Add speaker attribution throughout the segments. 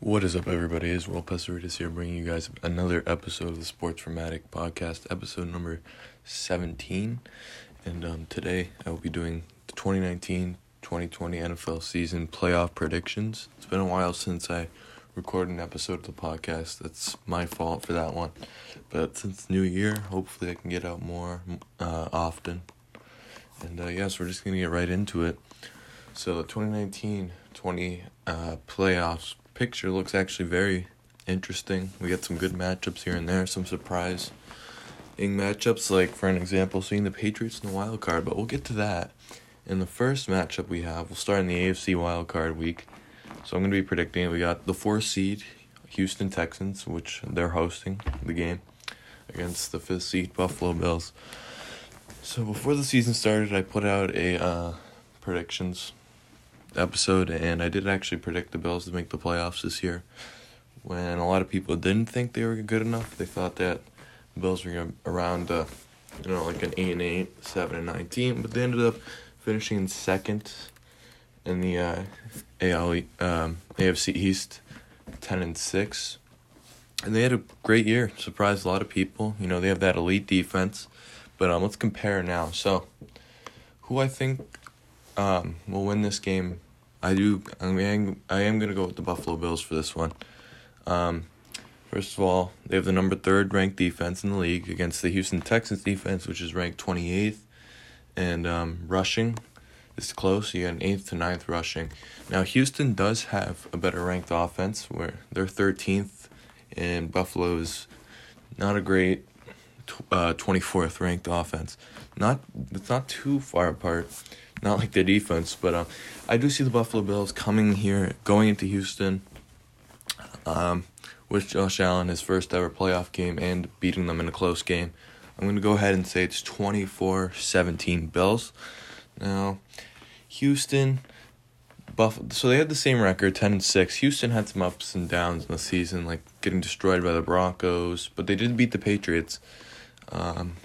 Speaker 1: What is up, everybody? It's World Pesteritas here, bringing you guys another episode of the Sports Dramatic podcast, episode number 17. And um, today I will be doing the 2019 2020 NFL season playoff predictions. It's been a while since I recorded an episode of the podcast. That's my fault for that one. But since New Year, hopefully I can get out more uh, often. And uh, yes, we're just going to get right into it. So, the 2019 20 uh, playoffs picture looks actually very interesting. We get some good matchups here and there, some surprise in matchups, like for an example, seeing the Patriots in the wild card, but we'll get to that. In the first matchup we have, we'll start in the AFC wild card week. So I'm going to be predicting. We got the four seed Houston Texans, which they're hosting the game against the fifth seed Buffalo Bills. So before the season started, I put out a uh, predictions episode, and I did actually predict the Bills to make the playoffs this year. When a lot of people didn't think they were good enough, they thought that the Bills were around, uh, you know, like an eight and eight, seven and nineteen, but they ended up finishing second in the uh, AL um, AFC East, ten and six, and they had a great year. Surprised a lot of people. You know, they have that elite defense, but um, let's compare now. So, who I think um, will win this game. I do. I mean, I am gonna go with the Buffalo Bills for this one. Um, first of all, they have the number third ranked defense in the league against the Houston Texans defense, which is ranked twenty eighth, and um, rushing is close. You got an eighth to ninth rushing. Now Houston does have a better ranked offense, where they're thirteenth, and Buffalo is not a great uh, 24th ranked offense. Not it's not too far apart not like the defense, but uh, I do see the Buffalo Bills coming here, going into Houston, um, with Josh Allen his first ever playoff game and beating them in a close game. I'm going to go ahead and say it's 24-17 Bills. Now, Houston, Buffalo. So they had the same record, 10 and 6. Houston had some ups and downs in the season, like getting destroyed by the Broncos, but they did beat the Patriots. Um,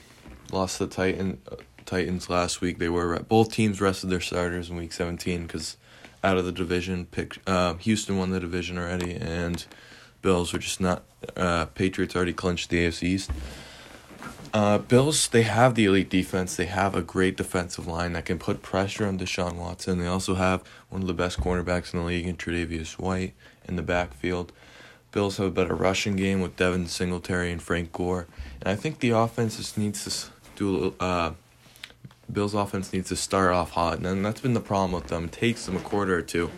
Speaker 1: lost the Titan. Titans last week. They were both teams rested their starters in Week 17 because out of the division, pick uh, Houston won the division already, and Bills were just not. Uh, Patriots already clinched the AFC East. Uh, Bills, they have the elite defense. They have a great defensive line that can put pressure on Deshaun Watson. They also have one of the best cornerbacks in the league in Tre'Davious White in the backfield. Bills have a better rushing game with Devin Singletary and Frank Gore. And I think the offense just needs to do a little uh, Bills offense needs to start off hot, and that's been the problem with them. It takes them a quarter or two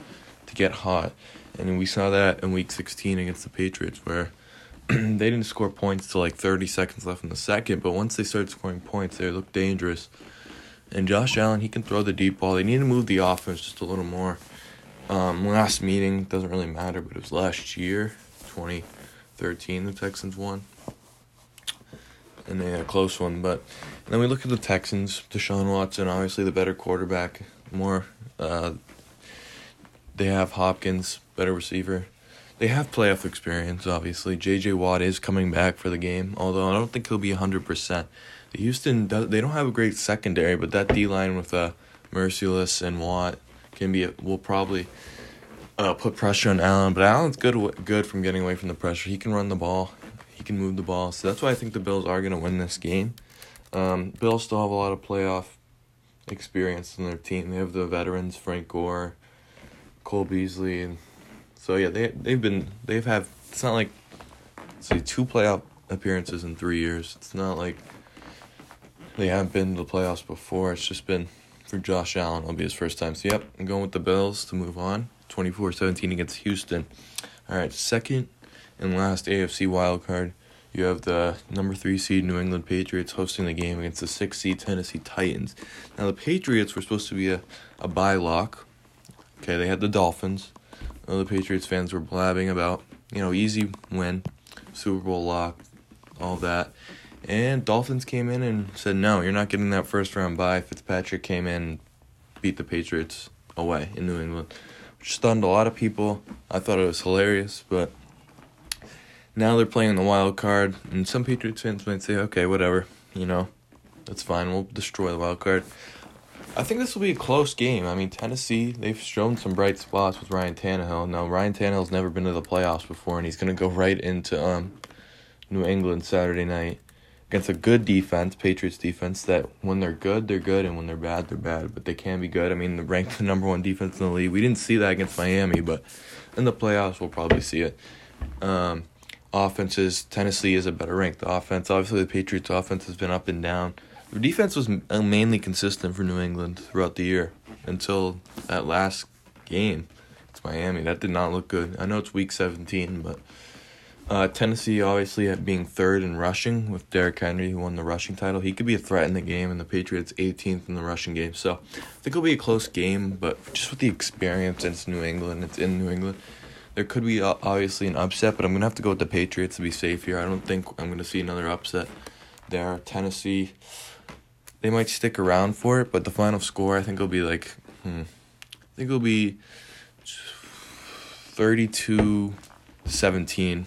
Speaker 1: to get hot, and we saw that in Week 16 against the Patriots, where they didn't score points till like 30 seconds left in the second, but once they started scoring points, they looked dangerous. And Josh Allen, he can throw the deep ball. They need to move the offense just a little more. Um, last meeting doesn't really matter, but it was last year, 2013, the Texans won and they had a close one. But then we look at the Texans. Deshaun Watson, obviously the better quarterback. More, uh, they have Hopkins, better receiver. They have playoff experience, obviously. J.J. Watt is coming back for the game, although I don't think he'll be 100%. The Houston, they don't have a great secondary, but that D line with uh, Mercilus and Watt can be, will probably uh, put pressure on Allen. But Allen's good, good from getting away from the pressure. He can run the ball. Can move the ball. So that's why I think the Bills are going to win this game. Um, Bills still have a lot of playoff experience in their team. They have the veterans Frank Gore, Cole Beasley, and so yeah, they they've been they've had. It's not like say two playoff appearances in three years. It's not like they haven't been to the playoffs before. It's just been for Josh Allen. It'll be his first time. So yep, I'm going with the Bills to move on. 24-17 against Houston. All right, second and last AFC wildcard, you have the number three seed New England Patriots hosting the game against the six seed Tennessee Titans. Now the Patriots were supposed to be a, a bye lock. Okay, they had the Dolphins. All the Patriots fans were blabbing about, you know, easy win, Super Bowl lock, all that. And Dolphins came in and said, no, you're not getting that first round bye. Fitzpatrick came in and beat the Patriots away in New England, which stunned a lot of people. I thought it was hilarious, but now they're playing the wild card, and some Patriots fans might say, okay, whatever, you know, that's fine. We'll destroy the wild card. I think this will be a close game. I mean, Tennessee, they've shown some bright spots with Ryan Tannehill. Now, Ryan Tannehill's never been to the playoffs before, and he's going to go right into um, New England Saturday night against a good defense, Patriots defense, that when they're good, they're good, and when they're bad, they're bad. But they can be good. I mean, they're ranked the number one defense in the league. We didn't see that against Miami, but in the playoffs, we'll probably see it. Um, offenses, Tennessee is a better ranked offense. Obviously, the Patriots' offense has been up and down. The defense was uh, mainly consistent for New England throughout the year until that last game. It's Miami. That did not look good. I know it's week 17, but uh, Tennessee obviously being third in rushing with Derrick Henry, who won the rushing title. He could be a threat in the game, and the Patriots 18th in the rushing game. So I think it'll be a close game, but just with the experience, it's New England. It's in New England. There could be uh, obviously an upset, but I'm gonna have to go with the Patriots to be safe here. I don't think I'm gonna see another upset there. Tennessee, they might stick around for it, but the final score I think will be like, hmm, I think it'll be 32-17.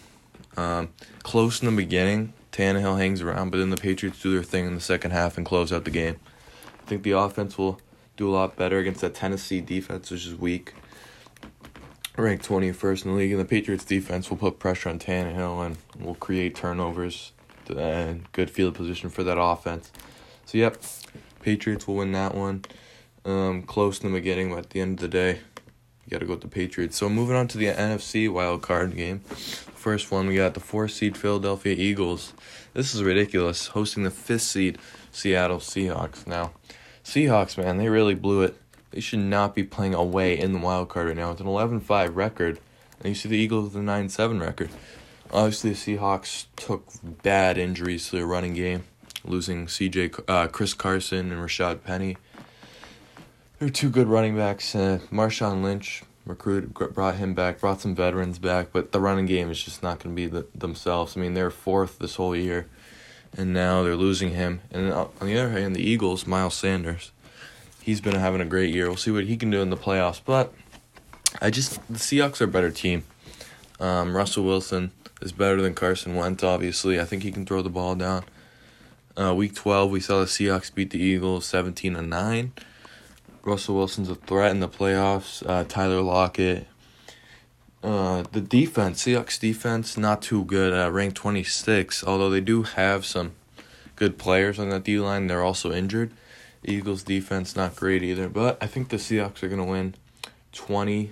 Speaker 1: Um, close in the beginning. Tannehill hangs around, but then the Patriots do their thing in the second half and close out the game. I think the offense will do a lot better against that Tennessee defense, which is weak ranked 21st in the league, and the Patriots defense will put pressure on Tannehill and will create turnovers and good field position for that offense. So, yep, Patriots will win that one. Um, close in the beginning, but at the end of the day, you got to go with the Patriots. So, moving on to the NFC wild card game. First one, we got the four seed Philadelphia Eagles. This is ridiculous, hosting the fifth seed Seattle Seahawks. Now, Seahawks, man, they really blew it they should not be playing away in the wild card right now. It's an 11-5 record, and you see the Eagles with a 9-7 record. Obviously, the Seahawks took bad injuries to their running game, losing CJ, uh, Chris Carson and Rashaad Penny. They're two good running backs. Uh, Marshawn Lynch recruited, brought him back, brought some veterans back, but the running game is just not going to be the, themselves. I mean, they're fourth this whole year, and now they're losing him. And on the other hand, the Eagles, Miles Sanders he's been having a great year. We'll see what he can do in the playoffs. But I just the Seahawks are a better team. Um, Russell Wilson is better than Carson Wentz. Obviously, I think he can throw the ball down. Uh, week twelve, we saw the Seahawks beat the Eagles seventeen to nine. Russell Wilson's a threat in the playoffs. Uh, Tyler Lockett. Uh, the defense, Seahawks defense, not too good. Uh, ranked 26, although they do have some good players on that D line. They're also injured. Eagles defense not great either, but I think the Seahawks are gonna win twenty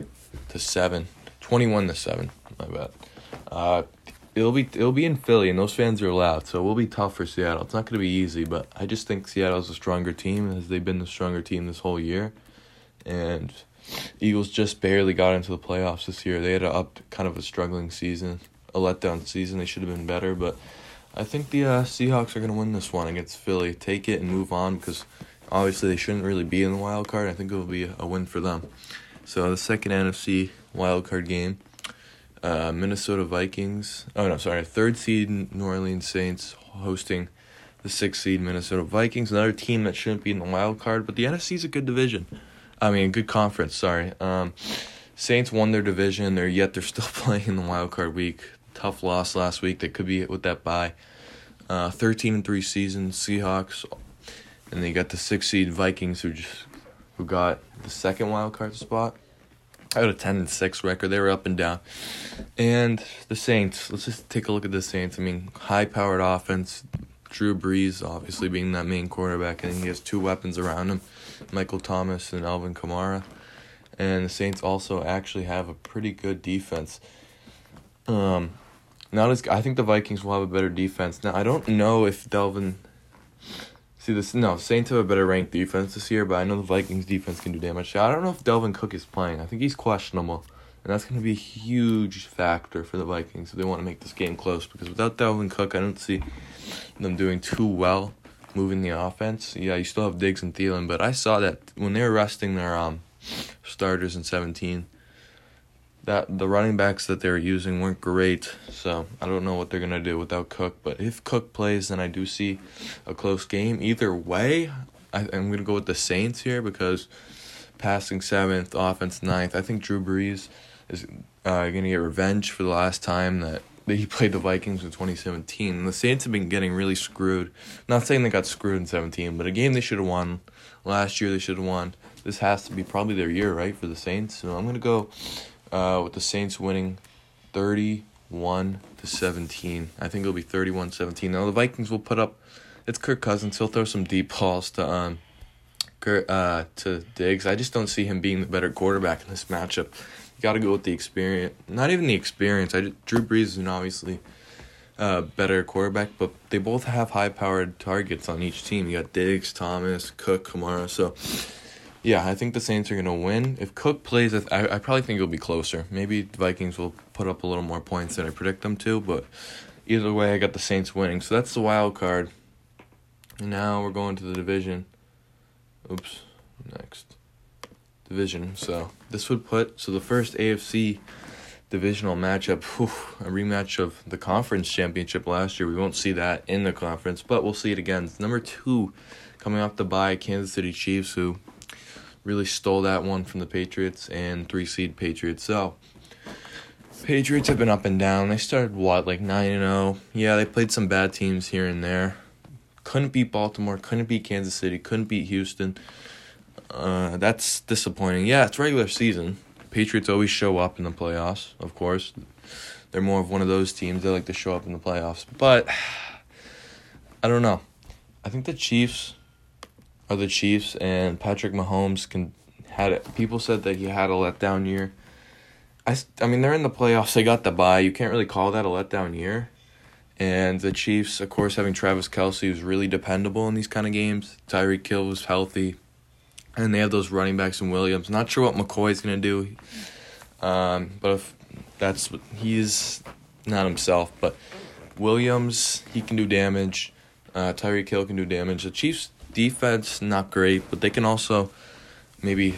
Speaker 1: to seven. Twenty one to seven, my bad. Uh it'll be it'll be in Philly and those fans are loud, so it will be tough for Seattle. It's not gonna be easy, but I just think Seattle's a stronger team as they've been the stronger team this whole year. And Eagles just barely got into the playoffs this year. They had a up kind of a struggling season, a letdown season. They should have been better, but I think the uh, Seahawks are going to win this one against Philly. Take it and move on because Obviously, they shouldn't really be in the wild card. I think it will be a win for them. So the second NFC wild card game, uh, Minnesota Vikings. Oh no, sorry, third seed New Orleans Saints hosting the sixth seed Minnesota Vikings. Another team that shouldn't be in the wild card, but the NFC is a good division. I mean, good conference. Sorry. Um, Saints won their division. They're yet they're still playing in the wild card week. Tough loss last week. They could be with that bye. Uh, thirteen and three season Seahawks and then you got the six seed Vikings who just who got the second wild card spot. I had a ten and six record. They were up and down. And the Saints. Let's just take a look at the Saints. I mean, high powered offense. Drew Brees obviously being that main quarterback, and he has two weapons around him, Michael Thomas and Alvin Kamara. And the Saints also actually have a pretty good defense. Um, not as I think the Vikings will have a better defense. Now I don't know if Dalvin See this no Saints have a better ranked defense this year, but I know the Vikings defense can do damage. I don't know if Dalvin Cook is playing. I think he's questionable, and that's going to be a huge factor for the Vikings if they want to make this game close. Because without Dalvin Cook, I don't see them doing too well moving the offense. Yeah, you still have Diggs and Thielen, but I saw that when they were resting their um starters in seventeen, that the running backs that they're using weren't great. So I don't know what they're gonna do without Cook. But if Cook plays, then I do see a close game. Either way, I, am gonna go with the Saints here because passing seventh, offense ninth. I think Drew Brees is uh, gonna get revenge for the last time that he played the Vikings in 2017. And the Saints have been getting really screwed. Not saying they got screwed in 17, but a game they should have won last year. They should have won. This has to be probably their year, right, for the Saints. So I'm gonna go uh, with the Saints winning 31 to 17. I think it'll be 31-17. Now the Vikings will put up. It's Kirk Cousins. He'll throw some deep balls to um, Kirk, uh, to Diggs. I just don't see him being the better quarterback in this matchup. You got to go with the experience. Not even the experience. I just, Drew Brees is an obviously uh, better quarterback, but they both have high powered targets on each team. You got Diggs, Thomas, Cook, Kamara. So, yeah, I think the Saints are going to win. If Cook plays, I, I probably think it'll be closer. Maybe the Vikings will put up a little more points than I predict them to, but either way, I got the Saints winning. So that's the wild card. And now we're going to the division. Oops, next division. So this would put so the first AFC divisional matchup, whew, a rematch of the conference championship last year. We won't see that in the conference, but we'll see it again. Number two, coming off the bye, Kansas City Chiefs, who really stole that one from the Patriots and three seed Patriots. So Patriots have been up and down. They started what like nine and zero. Oh? Yeah, they played some bad teams here and there. Couldn't beat Baltimore. Couldn't beat Kansas City. Couldn't beat Houston. Uh, that's disappointing. Yeah, it's regular season. Patriots always show up in the playoffs, of course. They're more of one of those teams that like to show up in the playoffs. But I don't know. I think the Chiefs are the Chiefs, and Patrick Mahomes can had it. People said that he had a letdown year. I, I mean, they're in the playoffs. They got the bye. You can't really call that a letdown year. And the Chiefs, of course, having Travis Kelce who's really dependable in these kind of games. Tyreek Hill was healthy. And they have those running backs and Williams. Not sure what McCoy's going to do. Um, but if that's he's not himself, but Williams, he can do damage. Uh, Tyreek Hill can do damage. The Chiefs' defense, not great, but they can also maybe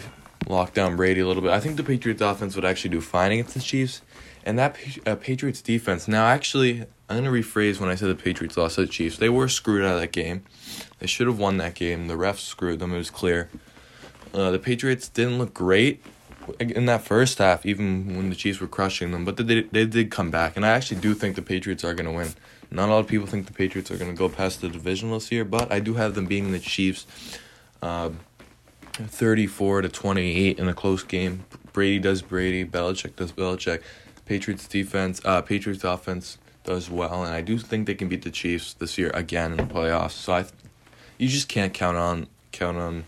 Speaker 1: lock down Brady a little bit. I think the Patriots' offense would actually do fine against the Chiefs. And that uh, Patriots' defense, now actually, I'm to rephrase when I said the Patriots lost to the Chiefs. They were screwed out of that game. They should have won that game. The refs screwed them, it was clear. Uh, the Patriots didn't look great in that first half, even when the Chiefs were crushing them, but they, they did come back. And I actually do think the Patriots are to win. Not a lot of people think the Patriots are going to go past the division this year, but I do have them being the Chiefs. Uh, 34 to 28 in a close game. Brady does Brady, Belichick does Belichick. Patriots defense, uh, Patriots offense does well, and I do think they can beat the Chiefs this year again in the playoffs. So I, you just can't count on count on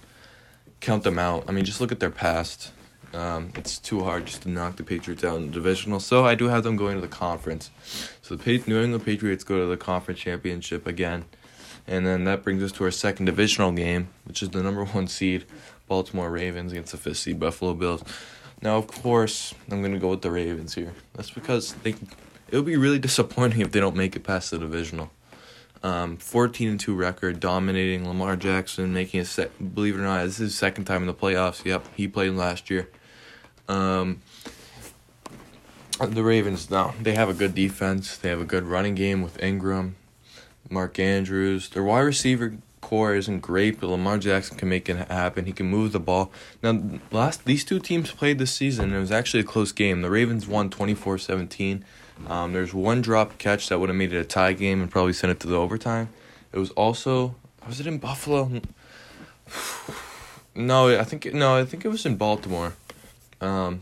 Speaker 1: count them out. I mean, just look at their past. Um, it's too hard just to knock the Patriots out in the divisional. So I do have them going to the conference. So the New England Patriots go to the conference championship again. And then that brings us to our second divisional game, which is the number one seed, Baltimore Ravens against the fifth seed Buffalo Bills. Now, of course, I'm going to go with the Ravens here. That's because they it would be really disappointing if they don't make it past the divisional. Um, 14 and 2 record, dominating Lamar Jackson, making a sec. Believe it or not, this is his second time in the playoffs. Yep, he played last year. Um, the Ravens, now they have a good defense. They have a good running game with Ingram, Mark Andrews. Their wide receiver core isn't great, but Lamar Jackson can make it happen. He can move the ball. Now, last these two teams played this season. It was actually a close game. The Ravens won 24-17. Um, there's one drop catch that would have made it a tie game and probably sent it to the overtime. It was also was it in Buffalo? No, I think no, I think it was in Baltimore. Um,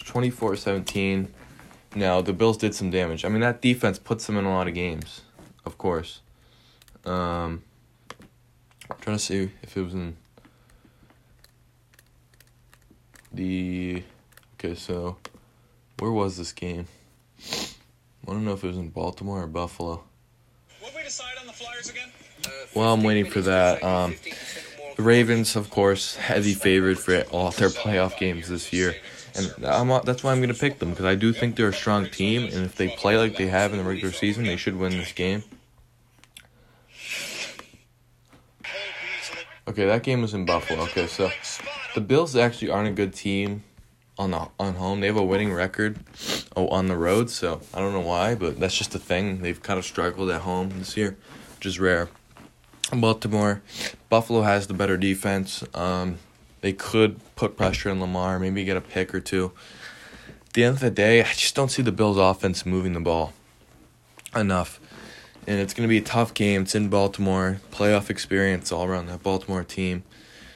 Speaker 1: 24-17. Now, the Bills did some damage. I mean, that defense puts them in a lot of games, of course. Um, I'm trying to see if it was in the. Okay, so where was this game? I don't know if it was in Baltimore or Buffalo. What we decide on the Flyers again? Uh, well, I'm waiting for that. Um, the Ravens, of course, heavy favorite for all their playoff games this year, and I'm, that's why I'm going to pick them because I do think they're a strong team, and if they play like they have in the regular season, they should win this game. Okay, that game was in Buffalo. Okay, so the Bills actually aren't a good team on the on home. They have a winning record oh, on the road, so I don't know why, but that's just a thing. They've kind of struggled at home this year, which is rare. Baltimore, Buffalo has the better defense. Um, they could put pressure on Lamar, maybe get a pick or two. At the end of the day, I just don't see the Bills' offense moving the ball enough. And it's going to be a tough game. It's in Baltimore. Playoff experience all around that Baltimore team.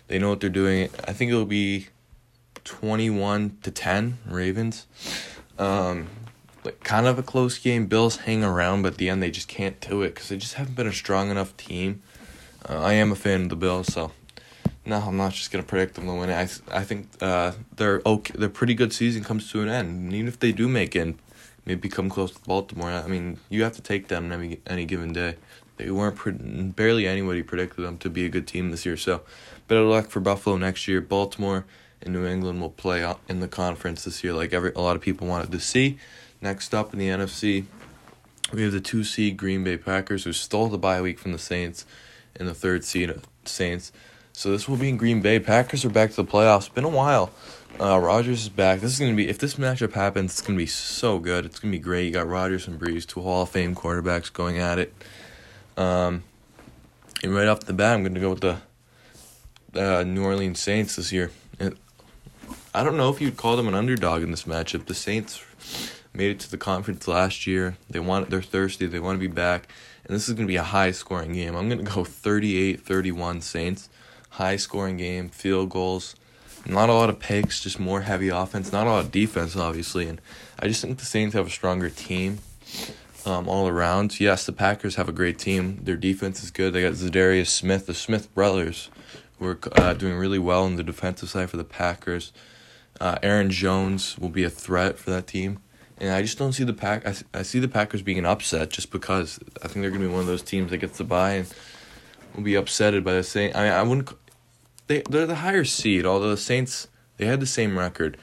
Speaker 1: They know what they're doing. I think it'll be 21 to 10 Ravens. Um, like kind of a close game. Bills hang around, but at the end they just can't do it because they just haven't been a strong enough team. Uh, I am a fan of the Bills, so no, I'm not just gonna predict them to win. I I think uh, their okay, their pretty good season comes to an end. And even if they do make it, maybe come close to Baltimore. I mean, you have to take them any any given day. They weren't pre- barely anybody predicted them to be a good team this year. So, better luck for Buffalo next year. Baltimore and New England will play in the conference this year, like every a lot of people wanted to see. Next up in the NFC, we have the two seed Green Bay Packers who stole the bye week from the Saints, and the third seed of Saints. So this will be in Green Bay. Packers are back to the playoffs. Been a while. Uh, Rodgers is back. This is gonna be if this matchup happens, it's gonna be so good. It's gonna be great. You got Rodgers and Brees, two Hall of Fame quarterbacks going at it. Um, and right off the bat, I'm gonna go with the uh, New Orleans Saints this year. And I don't know if you'd call them an underdog in this matchup. The Saints made it to the conference last year. They want they're thirsty. They want to be back. And this is going to be a high scoring game. I'm going to go 38-31 Saints. High scoring game, field goals. Not a lot of picks, just more heavy offense. Not a lot of defense, obviously. And I just think the Saints have a stronger team um, all around. Yes, the Packers have a great team. Their defense is good. They got Za'Darius Smith, the Smith brothers, who are uh, doing really well on the defensive side for the Packers. Uh, Aaron Jones will be a threat for that team. And I just don't see the pack. I, I see the Packers being an upset just because I think they're gonna be one of those teams that gets the bye and will be upsetted by the Saints. I mean, I wouldn't. They they're the higher seed, although the Saints they had the same record.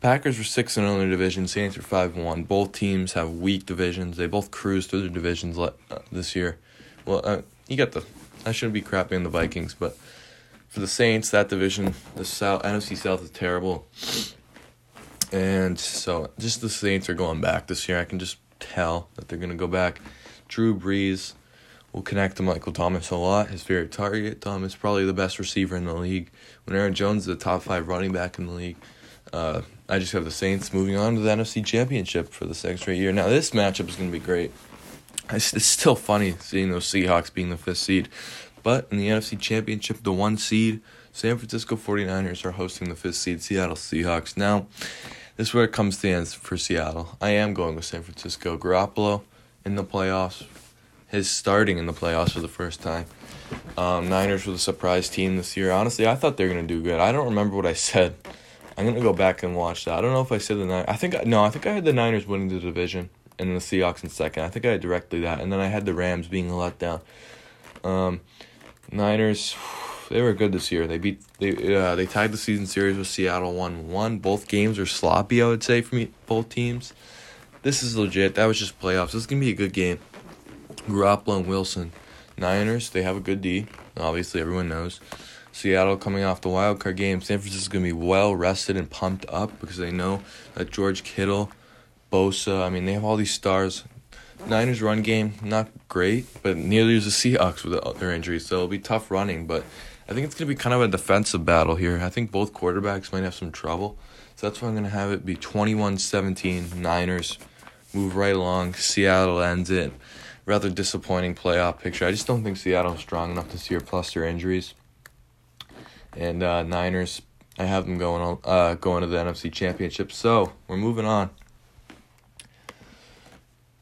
Speaker 1: Packers were six and zero in their division. Saints were five and one. Both teams have weak divisions. They both cruised through their divisions uh, this year. Well, uh, you got the. I shouldn't be crapping on the Vikings, but for the Saints, that division, the South NFC South is terrible. And so just the Saints are going back this year. I can just tell that they're going to go back. Drew Brees will connect to Michael Thomas a lot. His favorite target. Thomas probably the best receiver in the league. When Aaron Jones is the top five running back in the league. Uh, I just have the Saints moving on to the NFC Championship for the second straight year. Now this matchup is going to be great. It's, still funny seeing those Seahawks being the fifth seed, but in the NFC Championship, the one seed San Francisco 49ers are hosting the fifth seed Seattle Seahawks. Now, this is where it comes to the end for Seattle. I am going with San Francisco. Garoppolo in the playoffs. His starting in the playoffs for the first time. Um, Niners were the surprise team this year. Honestly, I thought they were gonna do good. I don't remember what I said. I'm gonna go back and watch that. I don't know if I said the Niners. I think no. I think I had the Niners winning the division and the Seahawks in second. I think I had directly that, and then I had the Rams being a letdown. Um, Niners they were good this year. They beat they uh, they tied the season series with Seattle one one. Both games are sloppy, I would say, for me both teams. This is legit. That was just playoffs. This is gonna be a good game. Garoppolo and Wilson, Niners. They have a good D. Obviously, everyone knows. Seattle coming off the wild card game. San Francisco's gonna be well rested and pumped up because they know that George Kittle, Bosa. I mean, they have all these stars. Niners run game not great, but nearly as the Seahawks with their injuries, so it'll be tough running. But I think it's going to be kind of a defensive battle here. I think both quarterbacks might have some trouble. So that's why I'm going to have it be 21 17 Niners. Move right along. Seattle ends it. Rather disappointing playoff picture. I just don't think Seattle's strong enough this year, plus their injuries. And uh, Niners, I have them going uh, going to the NFC Championship. So we're moving on.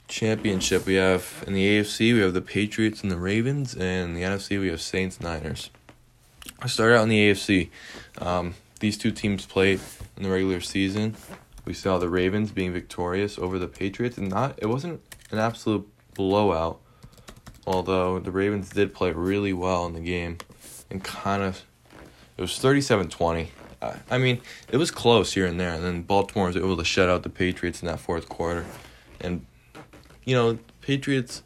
Speaker 1: Championship we have in the AFC we have the Patriots and the Ravens, and in the NFC we have Saints Niners. I started out in the AFC. Um, these two teams played in the regular season. We saw the Ravens being victorious over the Patriots, and not it wasn't an absolute blowout. Although the Ravens did play really well in the game, and kind of it was 37-20. I mean, it was close here and there, and then Baltimore was able to shut out the Patriots in that fourth quarter. And you know, Patriots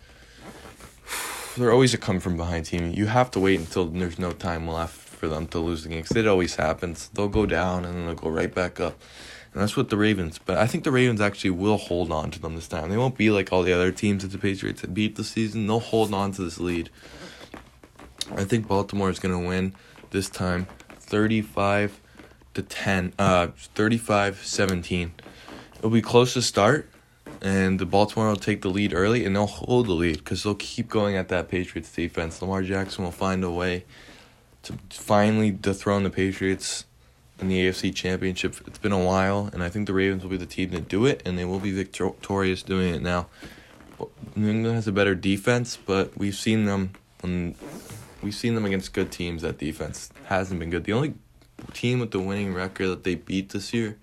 Speaker 1: they're always a come from behind team. You have to wait until there's no time left for them to lose the game because it always happens. They'll go down and then they'll go right back up. And that's what the Ravens. But I think the Ravens actually will hold on to them this time. They won't be like all the other teams that the Patriots beat this season. They'll hold on to this lead. I think Baltimore is going to win this time 35 to 10 uh 35 17 it'll be close to start, and the Baltimore will take the lead early, and they'll hold the lead because they'll keep going at that Patriots defense. Lamar Jackson will find a way to finally dethrone the Patriots in the AFC Championship. It's been a while, and I think the Ravens will be the team to do it, and they will be victorious doing it now. New England has a better defense, but we've seen them when we've seen them against good teams. That defense hasn't been good. The only team with the winning record that they beat this year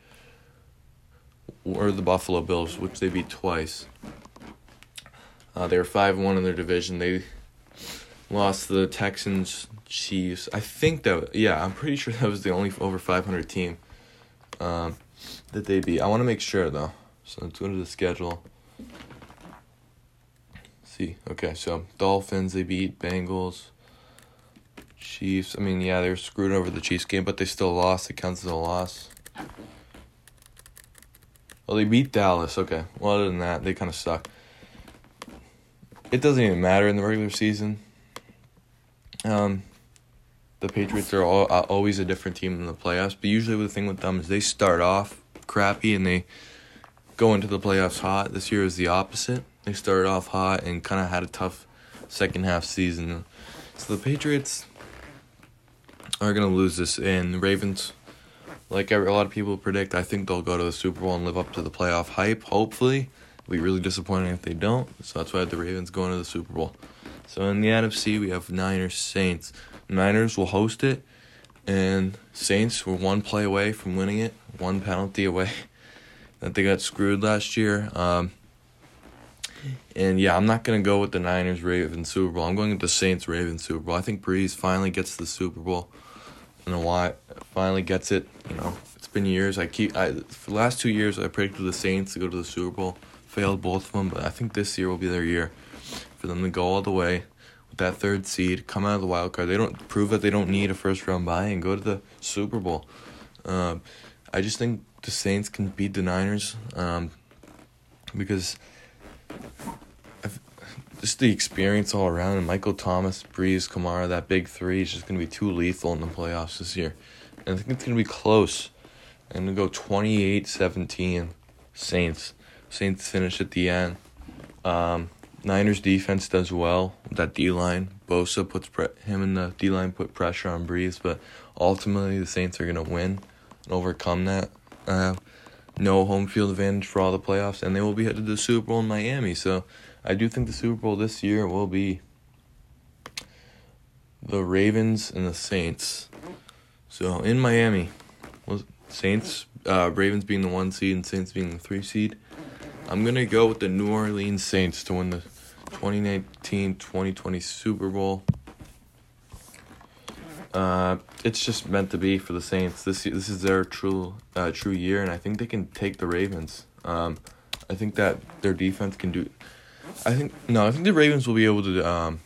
Speaker 1: were the Buffalo Bills, which they beat twice. Uh, they were five one in their division. They lost the Texans, Chiefs. I think that yeah, I'm pretty sure that was the only over five hundred team um, that they beat. I want to make sure though. So let's go to the schedule. see, okay, so Dolphins they beat Bengals. Chiefs. I mean, yeah, they were screwed over the Chiefs game, but they still lost. It counts as a loss. Well, they beat Dallas. Okay. Well, other than that, they kind of suck. It doesn't even matter in the regular season. Um, the Patriots are all, uh, always a different team in the playoffs, but usually the thing with them is they start off crappy and they go into the playoffs hot. This year is the opposite. They started off hot and kind of had a tough second half season. So the Patriots are going to lose this, and the Ravens, like a lot of people predict, I think they'll go to the Super Bowl and live up to the playoff hype, hopefully. It'll be really disappointing if they don't, so that's why the Ravens going to the Super Bowl. So in the NFC, we have Niners Saints. Niners will host it, and Saints were one play away from winning it, one penalty away. that they got screwed last year. Um, and yeah, I'm not gonna go with the Niners Ravens Super Bowl. I'm going with the Saints Ravens Super Bowl. I think Brees finally gets the Super Bowl. I don't know why finally gets it. You know, it's been years. I keep I for the last two years I predicted the Saints to go to the Super Bowl. Failed both of them, but I think this year will be their year for them to go all the way with that third seed, come out of the wild card. They don't prove that they don't need a first round bye and go to the Super Bowl. Um, I just think the Saints can beat the Niners um, because just the experience all around. And Michael Thomas, Brees, Kamara, that big three is just going to be too lethal in the playoffs this year. And I think it's going to be close. I'm going to go 28 17 Saints. Saints finish at the end. Um, Niners defense does well. That D line, Bosa puts pre- him and the D line put pressure on Brees, but ultimately the Saints are gonna win and overcome that. Uh, no home field advantage for all the playoffs, and they will be headed to the Super Bowl in Miami. So I do think the Super Bowl this year will be the Ravens and the Saints. So in Miami, Saints, uh, Ravens being the one seed and Saints being the three seed. I'm going to go with the New Orleans Saints to win the 2019 2020 Super Bowl. Uh, it's just meant to be for the Saints. This this is their true uh, true year, and I think they can take the Ravens. Um, I think that their defense can do. I think no, I think the Ravens will be able to um,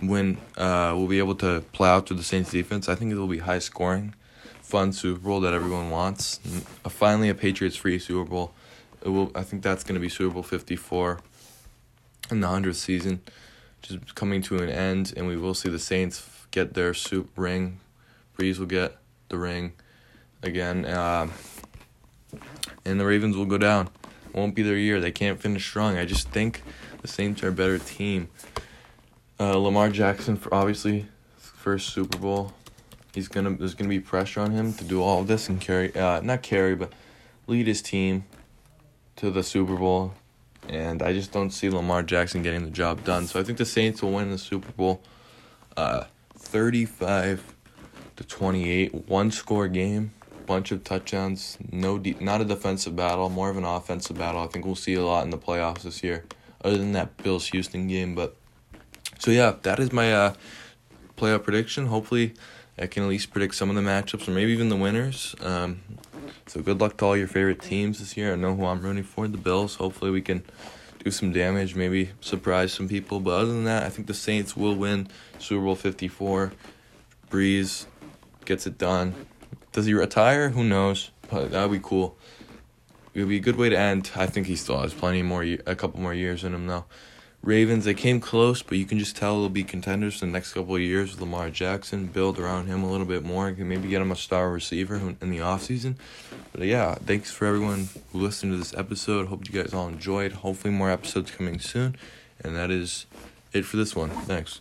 Speaker 1: win. Uh, will be able to plow through the Saints defense. I think it will be high scoring, fun Super Bowl that everyone wants. finally, a Patriots free Super Bowl. It will. I think that's going to be Super Bowl Fifty Four, in the hundredth season, just coming to an end, and we will see the Saints get their soup ring. Brees will get the ring again, uh, and the Ravens will go down. Won't be their year. They can't finish strong. I just think the Saints are a better team. Uh, Lamar Jackson for obviously first Super Bowl. He's gonna there's gonna be pressure on him to do all this and carry uh not carry but lead his team to the Super Bowl, and I just don't see Lamar Jackson getting the job done. So I think the Saints will win the Super Bowl, uh, thirty-five to twenty-eight, one score game, bunch of touchdowns. No, de- not a defensive battle, more of an offensive battle. I think we'll see a lot in the playoffs this year, other than that Bills Houston game. But so yeah, that is my uh, playoff prediction. Hopefully. I can at least predict some of the matchups or maybe even the winners. Um, so good luck to all your favorite teams this year. I know who I'm rooting for, the Bills. Hopefully we can do some damage, maybe surprise some people. But other than that, I think the Saints will win Super Bowl 54. Brees gets it done. Does he retire? Who knows? But that would be cool. It would be a good way to end. I think he still has plenty more, a couple more years in him though. Ravens, they came close, but you can just tell they'll be contenders for the next couple of years with Lamar Jackson. Build around him a little bit more. And can maybe get him a star receiver in the offseason. But uh, yeah, thanks for everyone who listened to this episode. Hope you guys all enjoyed. Hopefully, more episodes coming soon. And that is it for this one. Thanks.